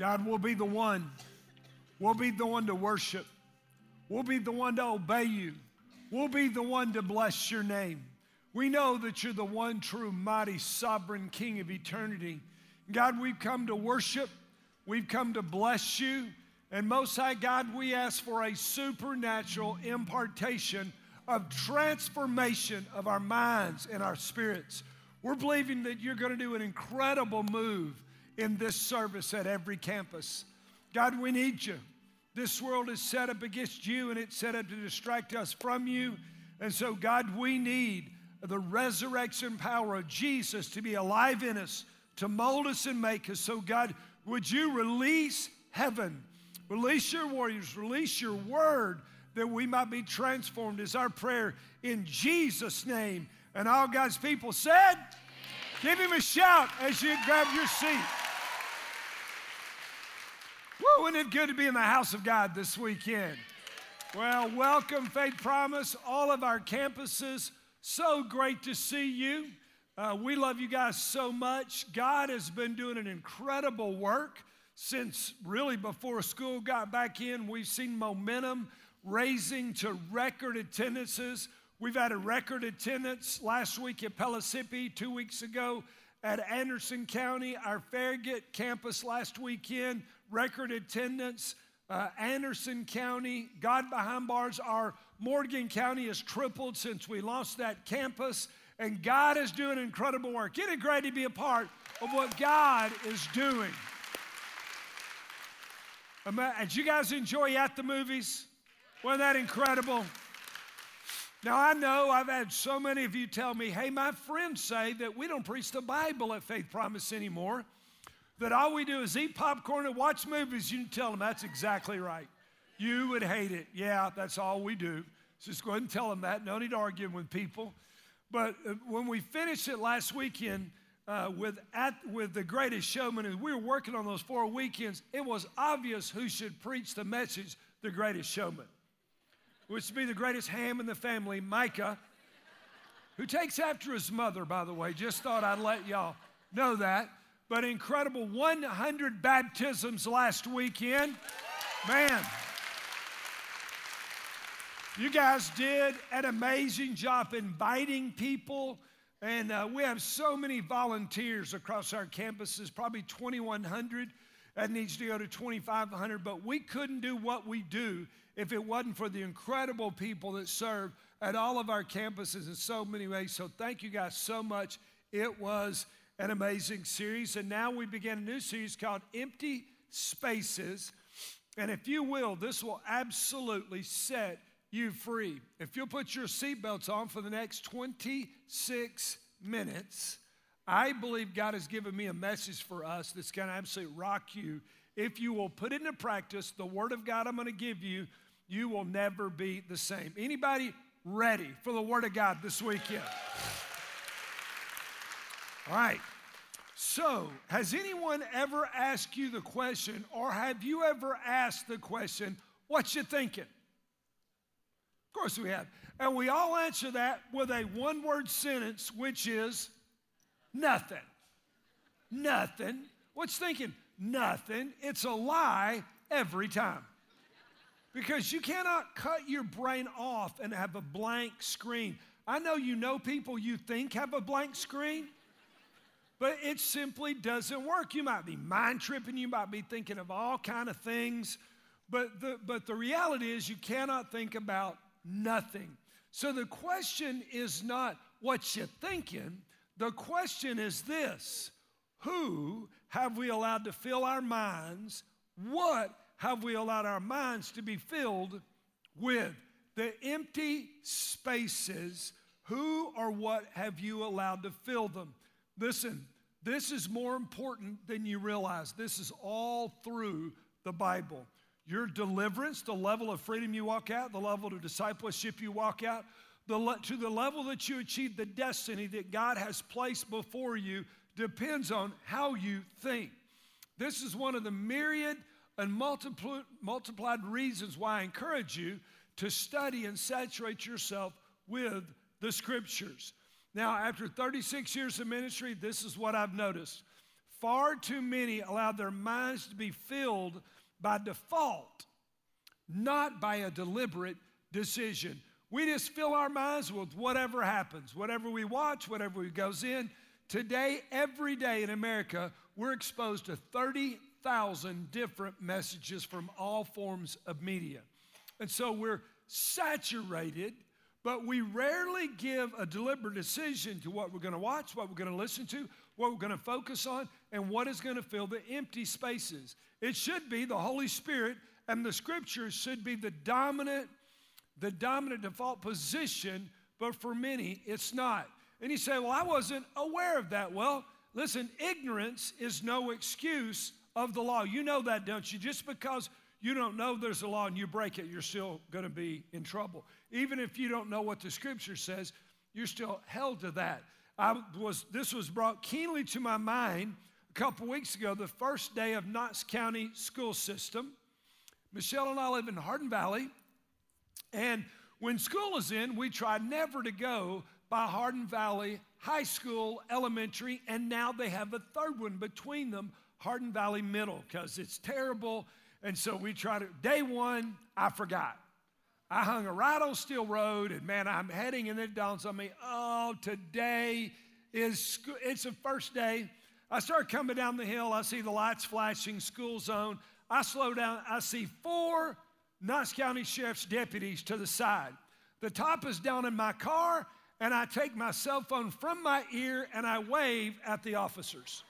God, we'll be the one. We'll be the one to worship. We'll be the one to obey you. We'll be the one to bless your name. We know that you're the one true, mighty, sovereign King of eternity. God, we've come to worship. We've come to bless you. And Most High God, we ask for a supernatural impartation of transformation of our minds and our spirits. We're believing that you're going to do an incredible move in this service at every campus. God, we need you. This world is set up against you and it's set up to distract us from you. And so, God, we need the resurrection power of Jesus to be alive in us, to mold us and make us. So, God, would you release heaven? Release your warriors, release your word that we might be transformed, is our prayer in Jesus' name. And all God's people said, Give him a shout as you grab your seat. Woo, isn't it good to be in the house of God this weekend? Well, welcome, Faith Promise, all of our campuses. So great to see you. Uh, we love you guys so much. God has been doing an incredible work since really before school got back in. We've seen momentum raising to record attendances. We've had a record attendance last week at Pellissippi, two weeks ago at Anderson County, our Farragut campus last weekend, record attendance. Uh, Anderson County, God behind bars, our Morgan County has tripled since we lost that campus, and God is doing incredible work. Isn't it great to be a part of what God is doing? Did you guys enjoy at the movies? Wasn't that incredible? Now, I know I've had so many of you tell me, hey, my friends say that we don't preach the Bible at Faith Promise anymore, that all we do is eat popcorn and watch movies. You can tell them that's exactly right. You would hate it. Yeah, that's all we do. Just go ahead and tell them that. No need argue with people. But uh, when we finished it last weekend uh, with, at, with The Greatest Showman, and we were working on those four weekends, it was obvious who should preach the message, The Greatest Showman which would be the greatest ham in the family, Micah, who takes after his mother, by the way. Just thought I'd let y'all know that. But incredible 100 baptisms last weekend. Man, you guys did an amazing job inviting people. And uh, we have so many volunteers across our campuses, probably 2,100. That needs to go to 2,500. But we couldn't do what we do if it wasn't for the incredible people that serve at all of our campuses in so many ways. So thank you guys so much. It was an amazing series. And now we begin a new series called Empty Spaces. And if you will, this will absolutely set you free. If you'll put your seatbelts on for the next 26 minutes, I believe God has given me a message for us that's going to absolutely rock you. If you will put it into practice, the Word of God I'm going to give you you will never be the same. Anybody ready for the Word of God this weekend? All right. So, has anyone ever asked you the question, or have you ever asked the question, what you thinking? Of course we have. And we all answer that with a one word sentence, which is nothing. Nothing. What's thinking? Nothing. It's a lie every time. Because you cannot cut your brain off and have a blank screen. I know you know people you think have a blank screen, but it simply doesn't work. You might be mind tripping, you might be thinking of all kind of things, but the, but the reality is you cannot think about nothing. So the question is not what you're thinking, the question is this Who have we allowed to fill our minds? What have we allowed our minds to be filled with? The empty spaces, who or what have you allowed to fill them? Listen, this is more important than you realize. This is all through the Bible. Your deliverance, the level of freedom you walk out, the level of discipleship you walk out, the le- to the level that you achieve the destiny that God has placed before you depends on how you think. This is one of the myriad and multiplied, multiplied reasons why I encourage you to study and saturate yourself with the scriptures. Now, after 36 years of ministry, this is what I've noticed far too many allow their minds to be filled by default, not by a deliberate decision. We just fill our minds with whatever happens, whatever we watch, whatever goes in. Today, every day in America, we're exposed to 30,000 different messages from all forms of media. And so we're saturated, but we rarely give a deliberate decision to what we're going to watch, what we're going to listen to, what we're going to focus on, and what is going to fill the empty spaces. It should be the Holy Spirit and the scriptures should be the dominant the dominant default position, but for many, it's not. And you say, Well, I wasn't aware of that. Well, listen, ignorance is no excuse of the law. You know that, don't you? Just because you don't know there's a law and you break it, you're still going to be in trouble. Even if you don't know what the scripture says, you're still held to that. I was, this was brought keenly to my mind a couple weeks ago, the first day of Knox County school system. Michelle and I live in Hardin Valley, and when school is in, we try never to go by Hardin Valley High School, elementary, and now they have a third one between them, Hardin Valley Middle, because it's terrible. And so we try to, day one, I forgot. I hung a right on Steel Road, and man, I'm heading, and it dawns on me, oh, today is, it's the first day. I start coming down the hill, I see the lights flashing, school zone. I slow down, I see four Knox County Sheriff's deputies to the side. The top is down in my car, and I take my cell phone from my ear and I wave at the officers.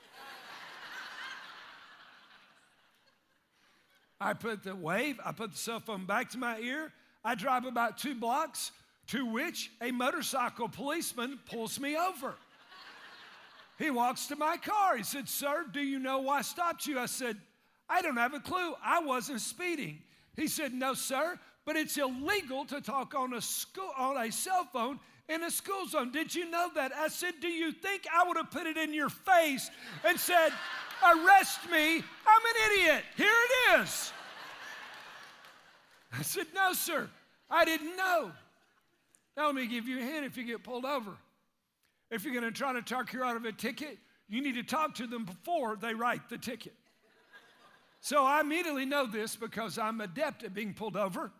I put the wave, I put the cell phone back to my ear. I drive about two blocks, to which a motorcycle policeman pulls me over. He walks to my car. He said, Sir, do you know why I stopped you? I said, I don't have a clue. I wasn't speeding. He said, No, sir, but it's illegal to talk on a, school, on a cell phone in a school zone. Did you know that? I said, Do you think I would have put it in your face and said, Arrest me? I'm an idiot. Here it is. I said, No, sir, I didn't know. Now, let me give you a hint if you get pulled over. If you're going to try to talk you out of a ticket, you need to talk to them before they write the ticket. So I immediately know this because I'm adept at being pulled over.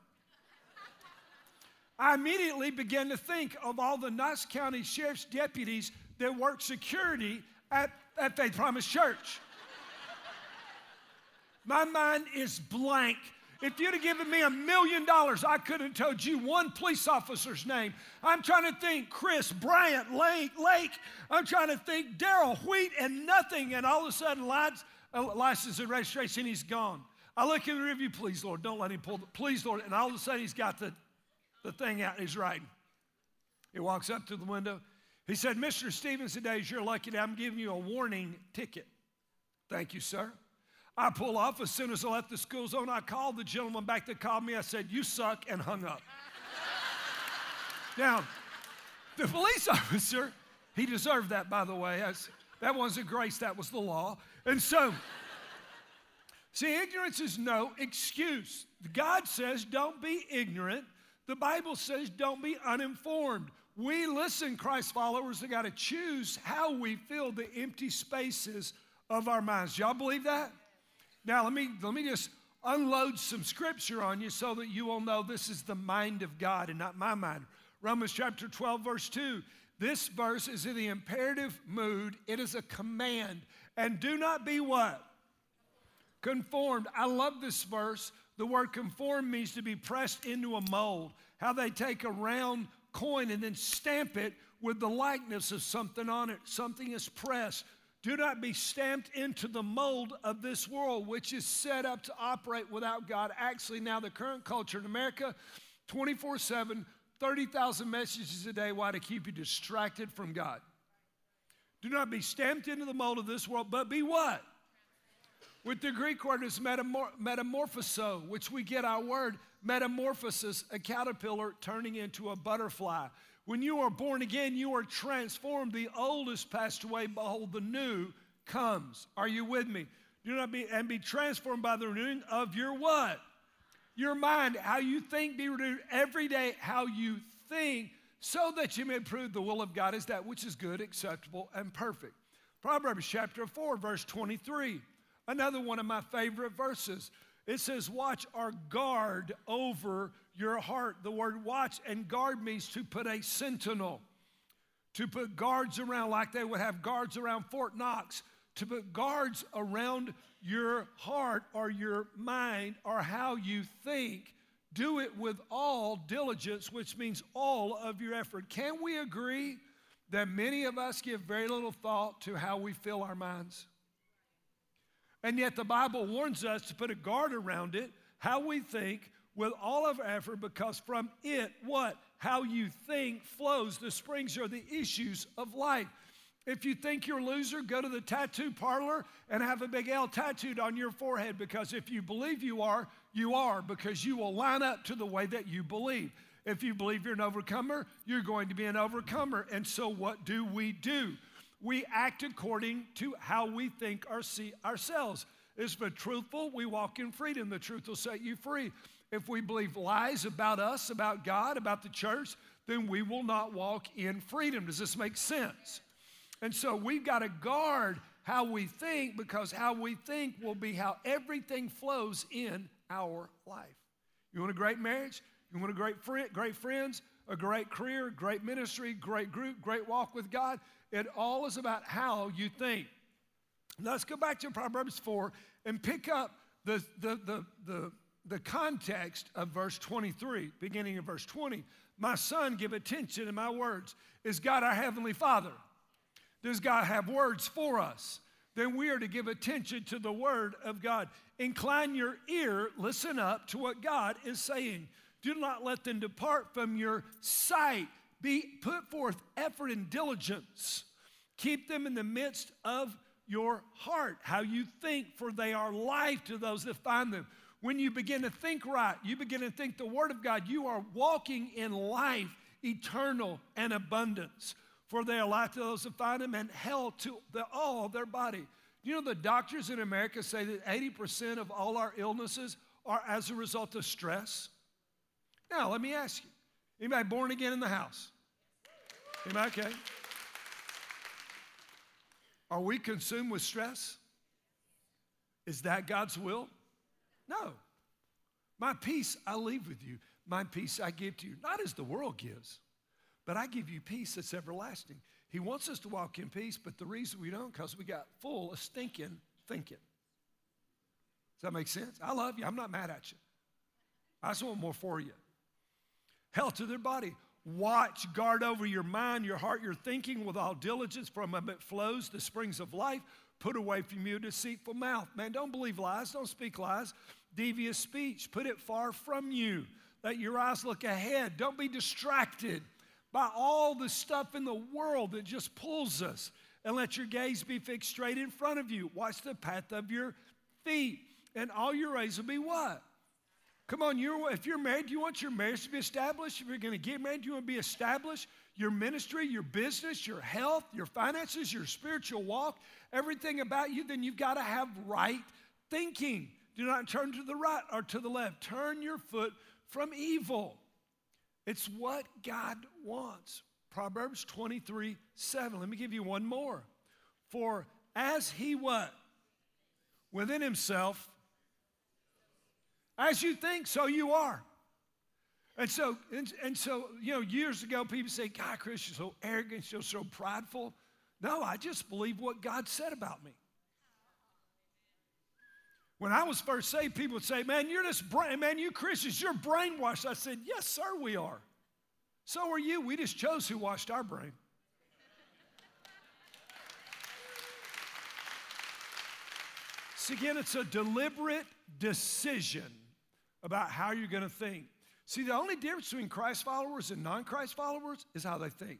I immediately began to think of all the Knox County Sheriff's deputies that work security at, at Faith Promise Church. My mind is blank. If you'd have given me a million dollars, I could have told you one police officer's name. I'm trying to think Chris, Bryant, Lake, Lake. I'm trying to think Daryl, Wheat, and nothing. And all of a sudden, lights, oh, license and registration, he's gone. I look in the review, please, Lord, don't let him pull the, please, Lord. And all of a sudden, he's got the, the thing out and he's writing. He walks up to the window. He said, Mr. Stevens, today you're lucky day. I'm giving you a warning ticket. Thank you, sir. I pull off as soon as I left the school zone. I called the gentleman back that called me. I said, You suck, and hung up. now, the police officer, he deserved that, by the way. that wasn't grace, that was the law. And so, see, ignorance is no excuse. God says, don't be ignorant. The Bible says, don't be uninformed. We listen, Christ followers, have got to choose how we fill the empty spaces of our minds. Y'all believe that? Now, let me, let me just unload some scripture on you so that you will know this is the mind of God and not my mind. Romans chapter 12, verse 2. This verse is in the imperative mood, it is a command. And do not be what? Conformed. I love this verse. The word conform means to be pressed into a mold. How they take a round coin and then stamp it with the likeness of something on it. Something is pressed. Do not be stamped into the mold of this world, which is set up to operate without God. Actually, now the current culture in America, 24 7, 30,000 messages a day. Why? To keep you distracted from God. Do not be stamped into the mold of this world, but be what? With the Greek word is metamor- metamorphoso, which we get our word metamorphosis, a caterpillar turning into a butterfly. When you are born again, you are transformed. The old passed away, behold, the new comes. Are you with me? Do not be and be transformed by the renewing of your what? Your mind, how you think, be renewed every day, how you think so that you may prove the will of God is that which is good, acceptable, and perfect. Proverbs chapter 4, verse 23. Another one of my favorite verses. It says, Watch or guard over your heart. The word watch and guard means to put a sentinel, to put guards around, like they would have guards around Fort Knox, to put guards around your heart or your mind or how you think. Do it with all diligence, which means all of your effort. Can we agree that many of us give very little thought to how we fill our minds? And yet the Bible warns us to put a guard around it, how we think, with all of effort, because from it, what? How you think flows the springs are the issues of life. If you think you're a loser, go to the tattoo parlor and have a big L tattooed on your forehead because if you believe you are, you are because you will line up to the way that you believe. If you believe you're an overcomer, you're going to be an overcomer. And so, what do we do? We act according to how we think or see ourselves. If we're truthful, we walk in freedom. The truth will set you free. If we believe lies about us, about God, about the church, then we will not walk in freedom. Does this make sense? And so we've got to guard how we think because how we think will be how everything flows in our life. You want a great marriage? You want a great friend, great friends, a great career, great ministry, great group, great walk with God? It all is about how you think. Let's go back to Proverbs 4 and pick up the, the, the, the, the context of verse 23, beginning of verse 20. My son, give attention to my words. Is God our Heavenly Father? Does God have words for us? Then we are to give attention to the Word of God. Incline your ear, listen up to what God is saying. Do not let them depart from your sight. Be put forth effort and diligence. Keep them in the midst of your heart, how you think, for they are life to those that find them. When you begin to think right, you begin to think the Word of God, you are walking in life, eternal and abundance. For they are life to those that find them and health to the, all their body. You know, the doctors in America say that 80% of all our illnesses are as a result of stress. Now, let me ask you Anybody born again in the house? Anybody okay? Are we consumed with stress? Is that God's will? No. My peace I leave with you. My peace I give to you. Not as the world gives, but I give you peace that's everlasting. He wants us to walk in peace, but the reason we don't, because we got full of stinking thinking. Does that make sense? I love you. I'm not mad at you. I just want more for you health to their body. Watch, guard over your mind, your heart, your thinking with all diligence. From them it flows the springs of life. Put away from you deceitful mouth. Man, don't believe lies. Don't speak lies. Devious speech. Put it far from you. Let your eyes look ahead. Don't be distracted by all the stuff in the world that just pulls us. And let your gaze be fixed straight in front of you. Watch the path of your feet. And all your ways will be what? Come on, you're, if you're married, you want your marriage to be established. If you're going to get married, you want to be established. Your ministry, your business, your health, your finances, your spiritual walk, everything about you, then you've got to have right thinking. Do not turn to the right or to the left. Turn your foot from evil. It's what God wants. Proverbs 23 7. Let me give you one more. For as he what? Within himself as you think, so you are. And so, and, and so, you know, years ago, people say, God, Chris, you're so arrogant, you're so prideful. No, I just believe what God said about me. When I was first saved, people would say, Man, you're just brain, man, you Christians, you're brainwashed. I said, Yes, sir, we are. So are you. We just chose who washed our brain. So again, it's a deliberate decision about how you're going to think. See, the only difference between Christ followers and non Christ followers is how they think.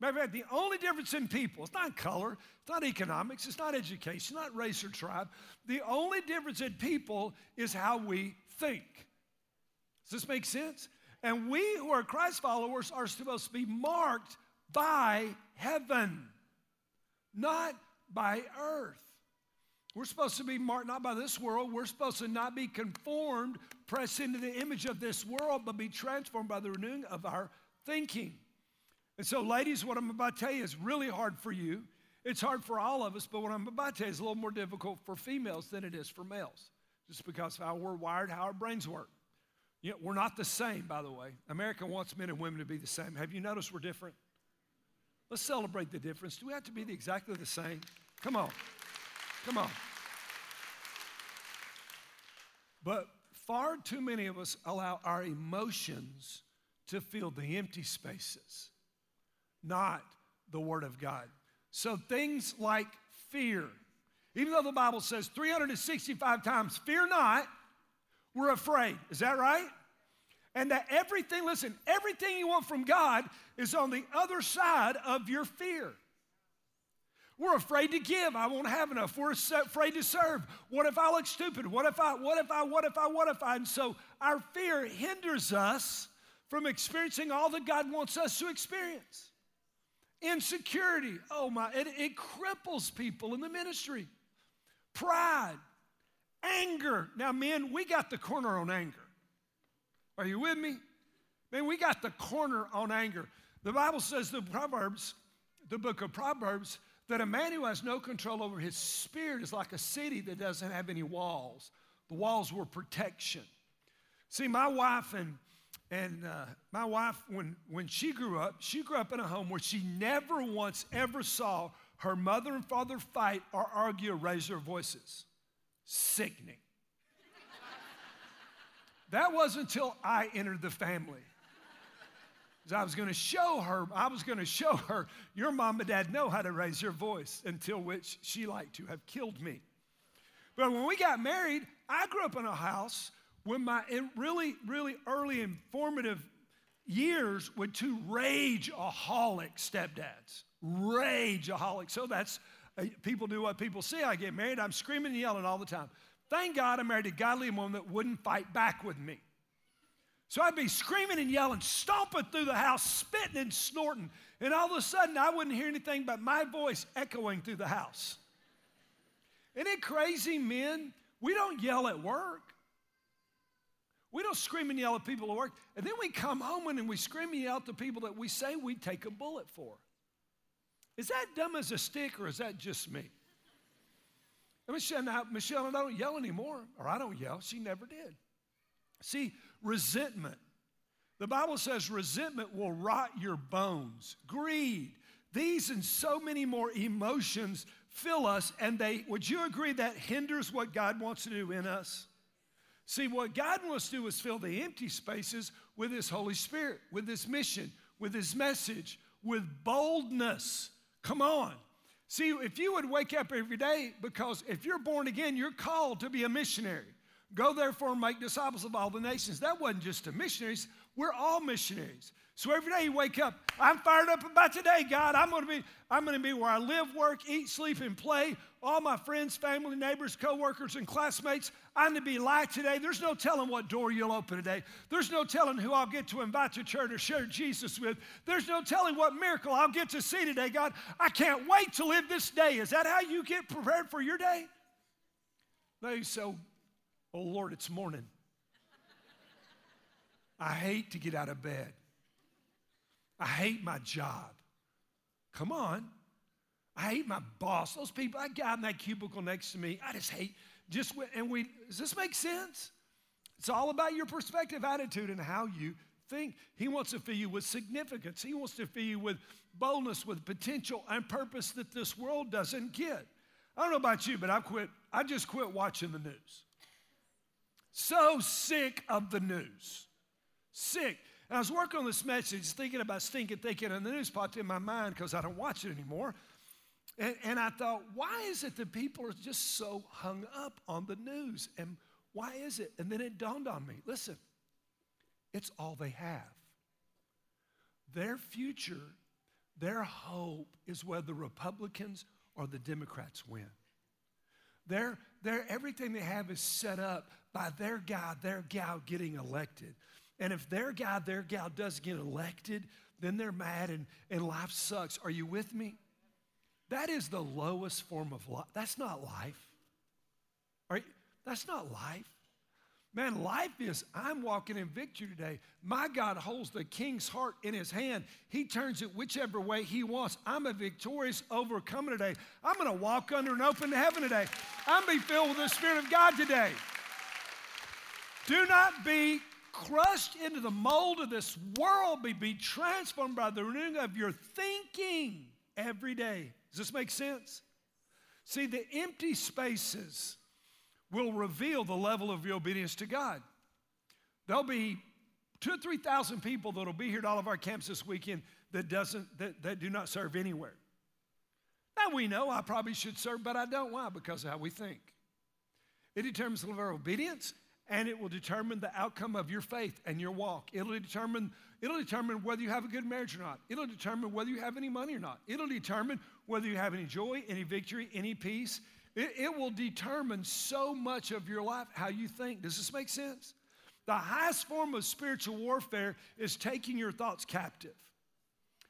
Matter of fact, the only difference in people, it's not color, it's not economics, it's not education, it's not race or tribe. The only difference in people is how we think. Does this make sense? And we who are Christ followers are supposed to be marked by heaven, not by earth. We're supposed to be marked not by this world. We're supposed to not be conformed, pressed into the image of this world, but be transformed by the renewing of our thinking. And so, ladies, what I'm about to tell you is really hard for you. It's hard for all of us, but what I'm about to tell you is a little more difficult for females than it is for males, just because of how we're wired, how our brains work. You know, we're not the same, by the way. America wants men and women to be the same. Have you noticed we're different? Let's celebrate the difference. Do we have to be exactly the same? Come on. Come on. But far too many of us allow our emotions to fill the empty spaces, not the Word of God. So things like fear, even though the Bible says 365 times, fear not, we're afraid. Is that right? And that everything, listen, everything you want from God is on the other side of your fear. We're afraid to give. I won't have enough. We're afraid to serve. What if I look stupid? What if I, what if I, what if I, what if I? And so our fear hinders us from experiencing all that God wants us to experience. Insecurity, oh my, it, it cripples people in the ministry. Pride, anger. Now, men, we got the corner on anger. Are you with me? Man, we got the corner on anger. The Bible says the Proverbs, the book of Proverbs, that a man who has no control over his spirit is like a city that doesn't have any walls. The walls were protection. See, my wife and and uh, my wife, when, when she grew up, she grew up in a home where she never once ever saw her mother and father fight or argue or raise their voices. Sickening. that wasn't until I entered the family. I was going to show her, I was going to show her, your mom and dad know how to raise your voice, until which she liked to have killed me. But when we got married, I grew up in a house when my really, really early informative years with two rageaholic stepdads. Rageaholic. So that's, uh, people do what people see. I get married, I'm screaming and yelling all the time. Thank God I married a godly woman that wouldn't fight back with me. So I'd be screaming and yelling, stomping through the house, spitting and snorting. And all of a sudden, I wouldn't hear anything but my voice echoing through the house. Isn't it crazy, men? We don't yell at work. We don't scream and yell at people at work. And then we come home and we scream and yell at the people that we say we take a bullet for. Is that dumb as a stick or is that just me? And Michelle, Michelle, I don't yell anymore, or I don't yell. She never did. See, resentment. The Bible says resentment will rot your bones. Greed. These and so many more emotions fill us, and they, would you agree that hinders what God wants to do in us? See, what God wants to do is fill the empty spaces with His Holy Spirit, with His mission, with His message, with boldness. Come on. See, if you would wake up every day, because if you're born again, you're called to be a missionary. Go therefore and make disciples of all the nations. That wasn't just to missionaries, we're all missionaries. So every day you wake up, I'm fired up about today, God. I'm gonna be, I'm gonna be where I live, work, eat, sleep, and play. All my friends, family, neighbors, co-workers, and classmates, I'm gonna be light today. There's no telling what door you'll open today. There's no telling who I'll get to invite to church or share Jesus with. There's no telling what miracle I'll get to see today, God. I can't wait to live this day. Is that how you get prepared for your day? No, so Oh Lord, it's morning. I hate to get out of bed. I hate my job. Come on. I hate my boss. Those people, that guy in that cubicle next to me, I just hate. Just and we does this make sense? It's all about your perspective, attitude, and how you think. He wants to fill you with significance. He wants to fill you with boldness, with potential and purpose that this world doesn't get. I don't know about you, but I quit. I just quit watching the news. So sick of the news. Sick. And I was working on this message, thinking about stinking thinking, and the news popped in my mind because I don't watch it anymore. And, and I thought, why is it that people are just so hung up on the news? And why is it? And then it dawned on me listen, it's all they have. Their future, their hope is whether the Republicans or the Democrats win. Their, their, everything they have is set up by their guy, their gal getting elected. And if their guy, their gal does get elected, then they're mad and, and life sucks. Are you with me? That is the lowest form of life. That's not life. Right? That's not life. Man, life is, I'm walking in victory today. My God holds the king's heart in his hand. He turns it whichever way he wants. I'm a victorious overcomer today. I'm going to walk under an open heaven today. I'm be filled with the Spirit of God today. Do not be crushed into the mold of this world, but be transformed by the renewing of your thinking every day. Does this make sense? See, the empty spaces will reveal the level of your obedience to God. There'll be two or 3,000 people that'll be here at all of our camps this weekend that, doesn't, that, that do not serve anywhere. Now we know I probably should serve, but I don't. Why? Because of how we think. It determines the level of obedience and it will determine the outcome of your faith and your walk. It'll determine, it'll determine whether you have a good marriage or not. It'll determine whether you have any money or not. It'll determine whether you have any joy, any victory, any peace. It, it will determine so much of your life how you think. Does this make sense? The highest form of spiritual warfare is taking your thoughts captive.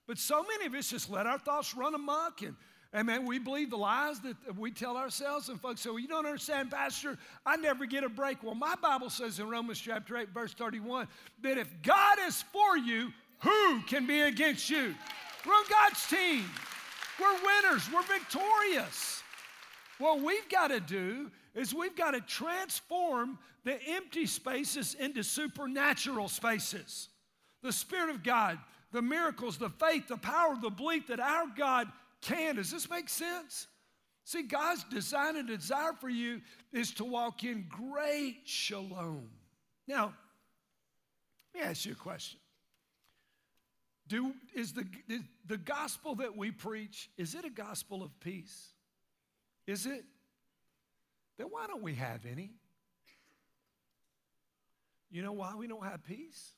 But so many of us just let our thoughts run amok and Amen. We believe the lies that we tell ourselves, and folks say, Well, you don't understand, Pastor. I never get a break. Well, my Bible says in Romans chapter 8, verse 31, that if God is for you, who can be against you? We're on God's team. We're winners. We're victorious. What we've got to do is we've got to transform the empty spaces into supernatural spaces. The Spirit of God, the miracles, the faith, the power, the belief that our God can. Does this make sense? See, God's design and desire for you is to walk in great shalom. Now, let me ask you a question. Do, is the, is the gospel that we preach, is it a gospel of peace? Is it? Then why don't we have any? You know why we don't have peace?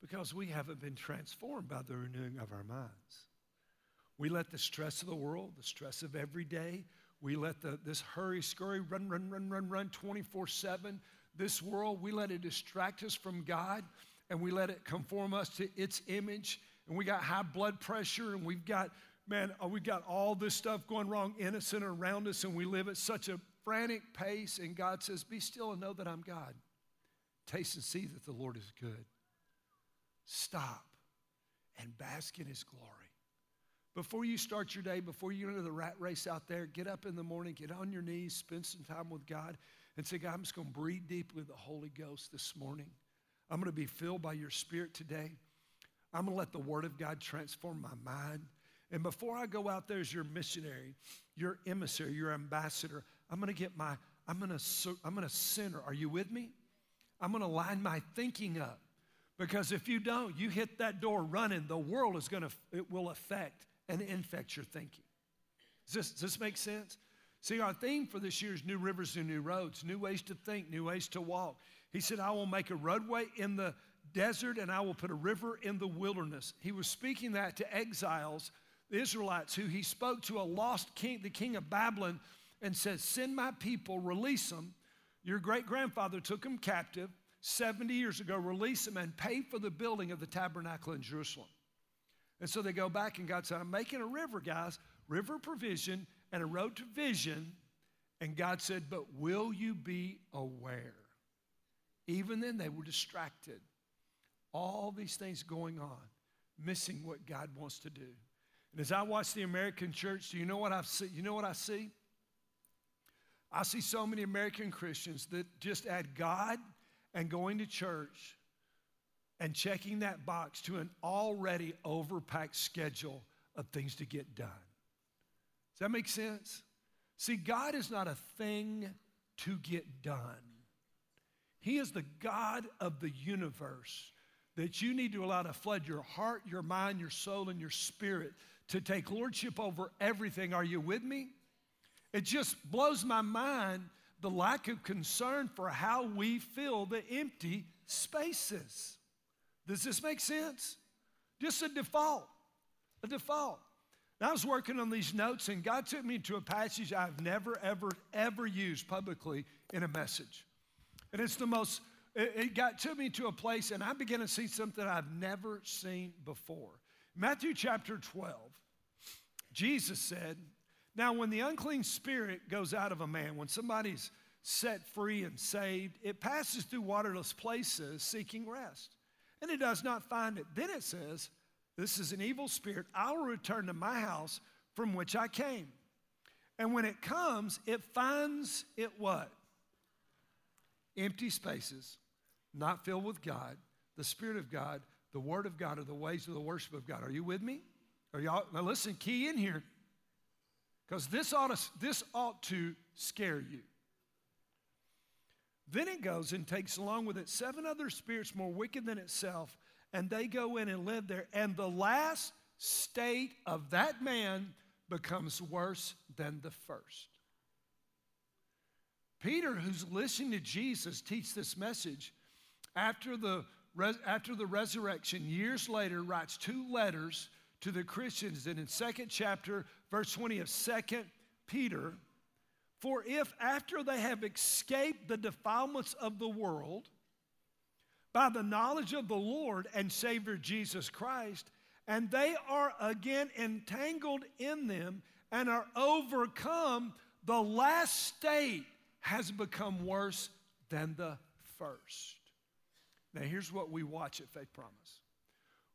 Because we haven't been transformed by the renewing of our minds. We let the stress of the world, the stress of every day, we let the, this hurry, scurry, run, run, run, run, run 24 7, this world, we let it distract us from God and we let it conform us to its image. And we got high blood pressure and we've got, man, uh, we got all this stuff going wrong innocent around us and we live at such a frantic pace. And God says, Be still and know that I'm God. Taste and see that the Lord is good. Stop and bask in his glory. Before you start your day, before you enter the rat race out there, get up in the morning, get on your knees, spend some time with God, and say, God, I'm just going to breathe deeply with the Holy Ghost this morning. I'm going to be filled by your Spirit today. I'm going to let the Word of God transform my mind. And before I go out there as your missionary, your emissary, your ambassador, I'm to get my, I'm to, I'm to center. Are you with me? I'm to line my thinking up. Because if you don't, you hit that door running, the world is to, it will affect and infect your thinking. Does this, does this make sense? See, our theme for this year is new rivers and new roads, new ways to think, new ways to walk. He said, I will make a roadway in the desert and I will put a river in the wilderness. He was speaking that to exiles, the Israelites, who he spoke to a lost king, the king of Babylon, and said, Send my people, release them. Your great grandfather took them captive 70 years ago, release them and pay for the building of the tabernacle in Jerusalem. And so they go back, and God said, I'm making a river, guys, river provision and a road to vision. And God said, But will you be aware? Even then, they were distracted. All these things going on, missing what God wants to do. And as I watch the American church, do you know what I see? You know what I see? I see so many American Christians that just add God and going to church and checking that box to an already overpacked schedule of things to get done. Does that make sense? See, God is not a thing to get done. He is the God of the universe that you need to allow to flood your heart, your mind, your soul, and your spirit to take lordship over everything. Are you with me? It just blows my mind the lack of concern for how we fill the empty spaces. Does this make sense? Just a default, a default. Now, I was working on these notes, and God took me to a passage I've never, ever, ever used publicly in a message. And it's the most, it got took me to a place, and I began to see something I've never seen before. Matthew chapter 12, Jesus said, Now, when the unclean spirit goes out of a man, when somebody's set free and saved, it passes through waterless places seeking rest, and it does not find it. Then it says, This is an evil spirit. I will return to my house from which I came. And when it comes, it finds it what? Empty spaces, not filled with God, the Spirit of God, the Word of God, or the ways of the worship of God. Are you with me? Are y'all now listen, key in here. Because this ought to, this ought to scare you. Then it goes and takes along with it seven other spirits more wicked than itself, and they go in and live there. And the last state of that man becomes worse than the first. Peter, who's listening to Jesus teach this message, after the, after the resurrection, years later, writes two letters to the Christians. And in second chapter, verse 20 of Second Peter, for if after they have escaped the defilements of the world, by the knowledge of the Lord and Savior Jesus Christ, and they are again entangled in them and are overcome, the last state has become worse than the first. Now, here's what we watch at Faith Promise.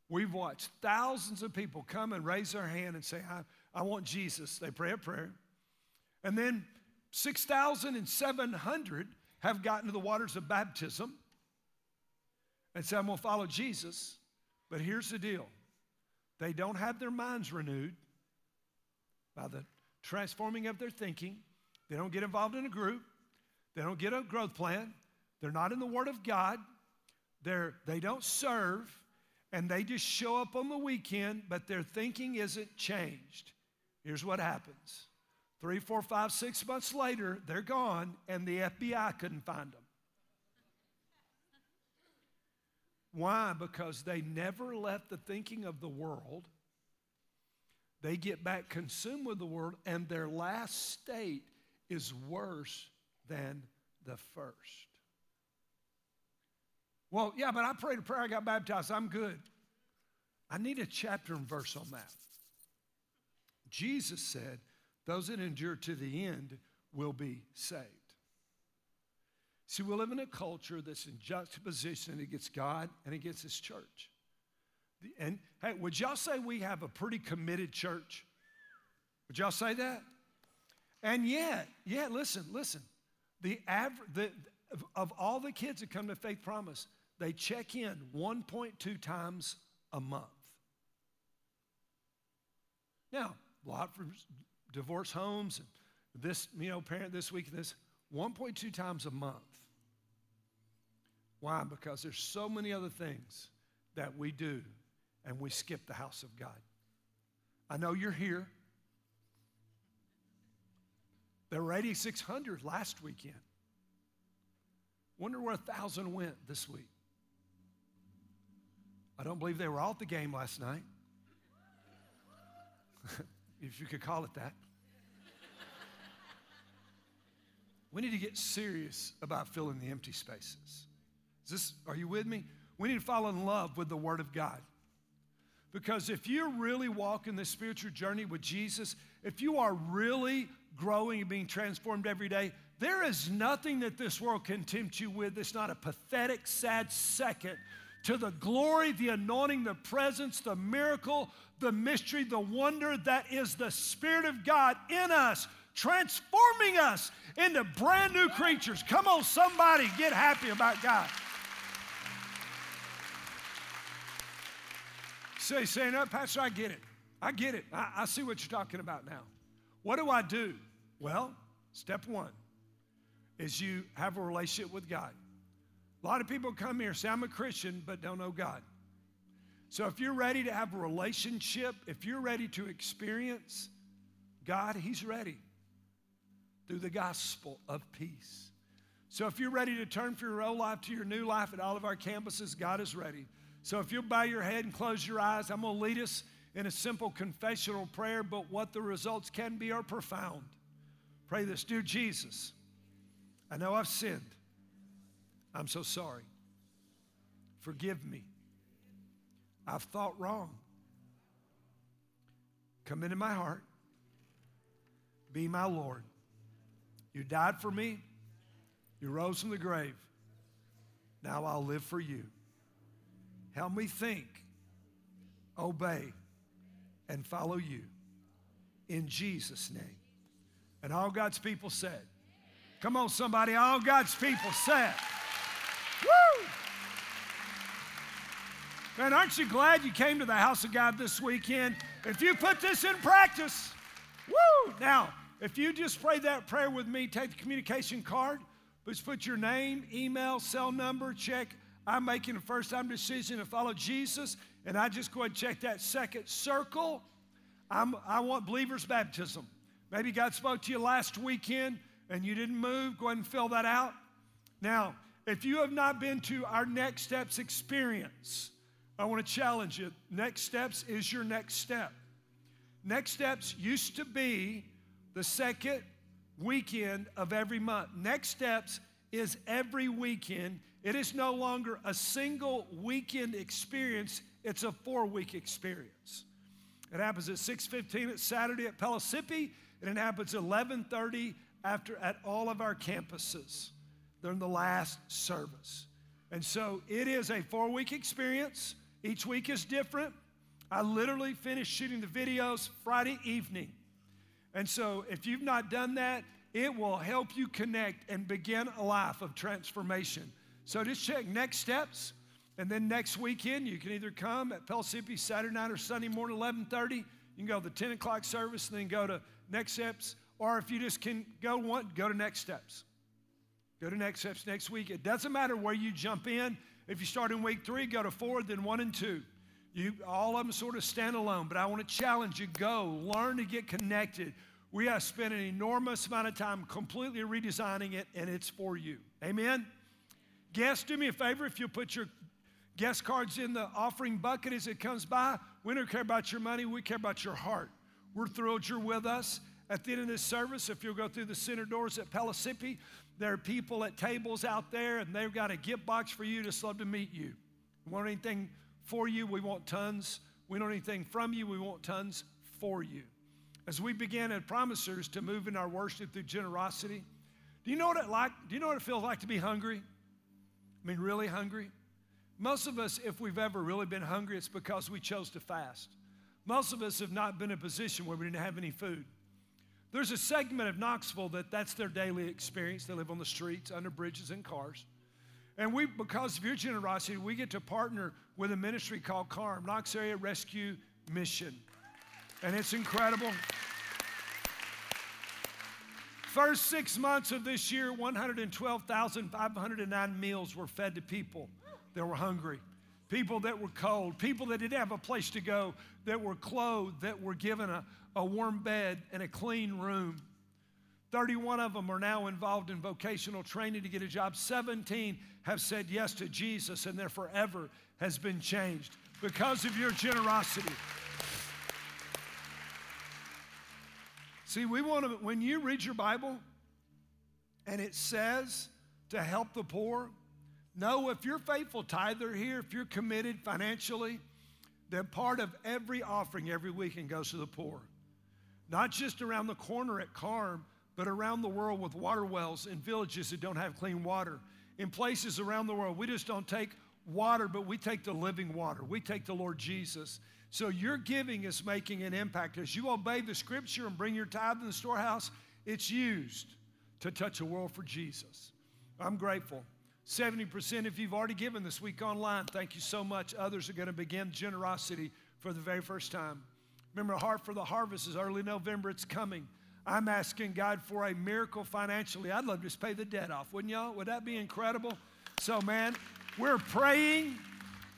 We've watched thousands of people come and raise their hand and say, I, I want Jesus. They pray a prayer. And then 6,700 have gotten to the waters of baptism and say, I'm going to follow Jesus. But here's the deal they don't have their minds renewed by the transforming of their thinking. They don't get involved in a group. They don't get a growth plan. They're not in the Word of God. They're, they don't serve. And they just show up on the weekend, but their thinking isn't changed. Here's what happens three, four, five, six months later, they're gone, and the FBI couldn't find them. Why? Because they never left the thinking of the world. They get back consumed with the world, and their last state is worse than the first. Well, yeah, but I prayed a prayer, I got baptized, I'm good. I need a chapter and verse on that. Jesus said, Those that endure to the end will be saved. See, we live in a culture that's in juxtaposition against God and against His church. And hey, would y'all say we have a pretty committed church? Would y'all say that? And yet, yeah, listen, listen. The average, the, of all the kids that come to Faith Promise, they check in 1.2 times a month. Now, a lot for divorce homes, this, you know, parent this week, this 1.2 times a month. Why? Because there's so many other things that we do and we skip the house of God. I know you're here. There were 8,600 last weekend. Wonder where a thousand went this week. I don't believe they were all at the game last night, if you could call it that. we need to get serious about filling the empty spaces. Is this, are you with me? We need to fall in love with the Word of God. Because if you're really walking the spiritual journey with Jesus, if you are really growing and being transformed every day, there is nothing that this world can tempt you with It's not a pathetic, sad second to the glory, the anointing, the presence, the miracle, the mystery, the wonder that is the Spirit of God in us, transforming us into brand new creatures. Come on, somebody, get happy about God. Say, say, no, oh, Pastor, I get it. I get it. I, I see what you're talking about now. What do I do? Well, step one is you have a relationship with God. A lot of people come here say, I'm a Christian, but don't know God. So if you're ready to have a relationship, if you're ready to experience God, He's ready through the gospel of peace. So if you're ready to turn from your old life to your new life at all of our campuses, God is ready. So if you'll bow your head and close your eyes, I'm going to lead us in a simple confessional prayer, but what the results can be are profound. Pray this Dear Jesus, I know I've sinned. I'm so sorry. Forgive me. I've thought wrong. Come into my heart. Be my Lord. You died for me. You rose from the grave. Now I'll live for you. Help me think, obey, and follow you. In Jesus' name. And all God's people said, Come on, somebody, all God's people said, Woo! Man, aren't you glad you came to the house of God this weekend? If you put this in practice, woo! Now, if you just pray that prayer with me, take the communication card, just put your name, email, cell number, check. I'm making a first time decision to follow Jesus, and I just go ahead and check that second circle. I'm, I want believers' baptism. Maybe God spoke to you last weekend and you didn't move. Go ahead and fill that out. Now, if you have not been to our Next Steps experience, I want to challenge you. Next Steps is your next step. Next Steps used to be the second weekend of every month. Next Steps is every weekend. It is no longer a single weekend experience, it's a four week experience. It happens at 6:15 at Saturday at Pellissippi, and it happens at 11:30 after at all of our campuses. They're in the last service. And so it is a four week experience. Each week is different. I literally finished shooting the videos Friday evening. And so if you've not done that, it will help you connect and begin a life of transformation. So just check next steps. And then next weekend, you can either come at Pellissippi Saturday night or Sunday morning, 1130. You can go to the 10 o'clock service and then go to next steps. Or if you just can go one, go to next steps. Go to next steps next week. It doesn't matter where you jump in. If you start in week three, go to four, then one and two. You, all of them sort of stand alone, but I want to challenge you go, learn to get connected. We have spent an enormous amount of time completely redesigning it, and it's for you. Amen? Guests, do me a favor if you'll put your guest cards in the offering bucket as it comes by. We don't care about your money, we care about your heart. We're thrilled you're with us. At the end of this service, if you'll go through the center doors at Pellissippi, there are people at tables out there, and they've got a gift box for you. Just love to meet you. We want anything for you, we want tons. We don't want anything from you, we want tons for you. As we begin at Promisers to move in our worship through generosity, do you know what it like? Do you know what it feels like to be hungry? I mean, really hungry? Most of us, if we've ever really been hungry, it's because we chose to fast. Most of us have not been in a position where we didn't have any food. There's a segment of Knoxville that that's their daily experience. They live on the streets, under bridges, and cars. And we, because of your generosity, we get to partner with a ministry called KARM, Knox Area Rescue Mission. And it's incredible. First six months of this year, 112,509 meals were fed to people that were hungry, people that were cold, people that didn't have a place to go, that were clothed, that were given a, a warm bed and a clean room. 31 of them are now involved in vocational training to get a job. 17 have said yes to Jesus, and their forever has been changed because of your generosity. See, we want to, when you read your Bible and it says to help the poor, know if you're faithful tither here, if you're committed financially, then part of every offering every weekend goes to the poor not just around the corner at KARM, but around the world with water wells in villages that don't have clean water. In places around the world, we just don't take water, but we take the living water. We take the Lord Jesus. So your giving is making an impact. As you obey the scripture and bring your tithe in the storehouse, it's used to touch a world for Jesus. I'm grateful. 70% if you've already given this week online, thank you so much. Others are going to begin generosity for the very first time. Remember, Heart for the Harvest is early November, it's coming. I'm asking God for a miracle financially. I'd love to just pay the debt off, wouldn't y'all? Would that be incredible? So, man, we're praying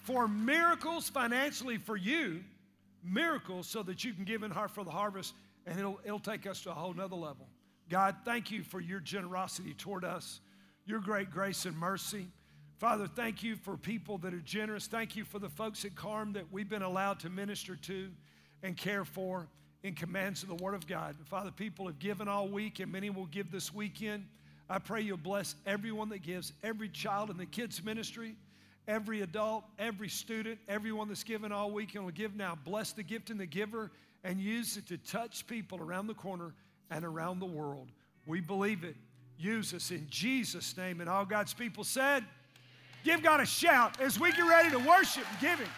for miracles financially for you, miracles so that you can give in Heart for the Harvest, and it'll, it'll take us to a whole nother level. God, thank you for your generosity toward us, your great grace and mercy. Father, thank you for people that are generous. Thank you for the folks at KARM that we've been allowed to minister to and care for in commands of the Word of God. Father, people have given all week, and many will give this weekend. I pray you'll bless everyone that gives, every child in the kids' ministry, every adult, every student, everyone that's given all week and will give now. Bless the gift and the giver and use it to touch people around the corner and around the world. We believe it. Use us in Jesus' name. And all God's people said, Give God a shout as we get ready to worship and give Him.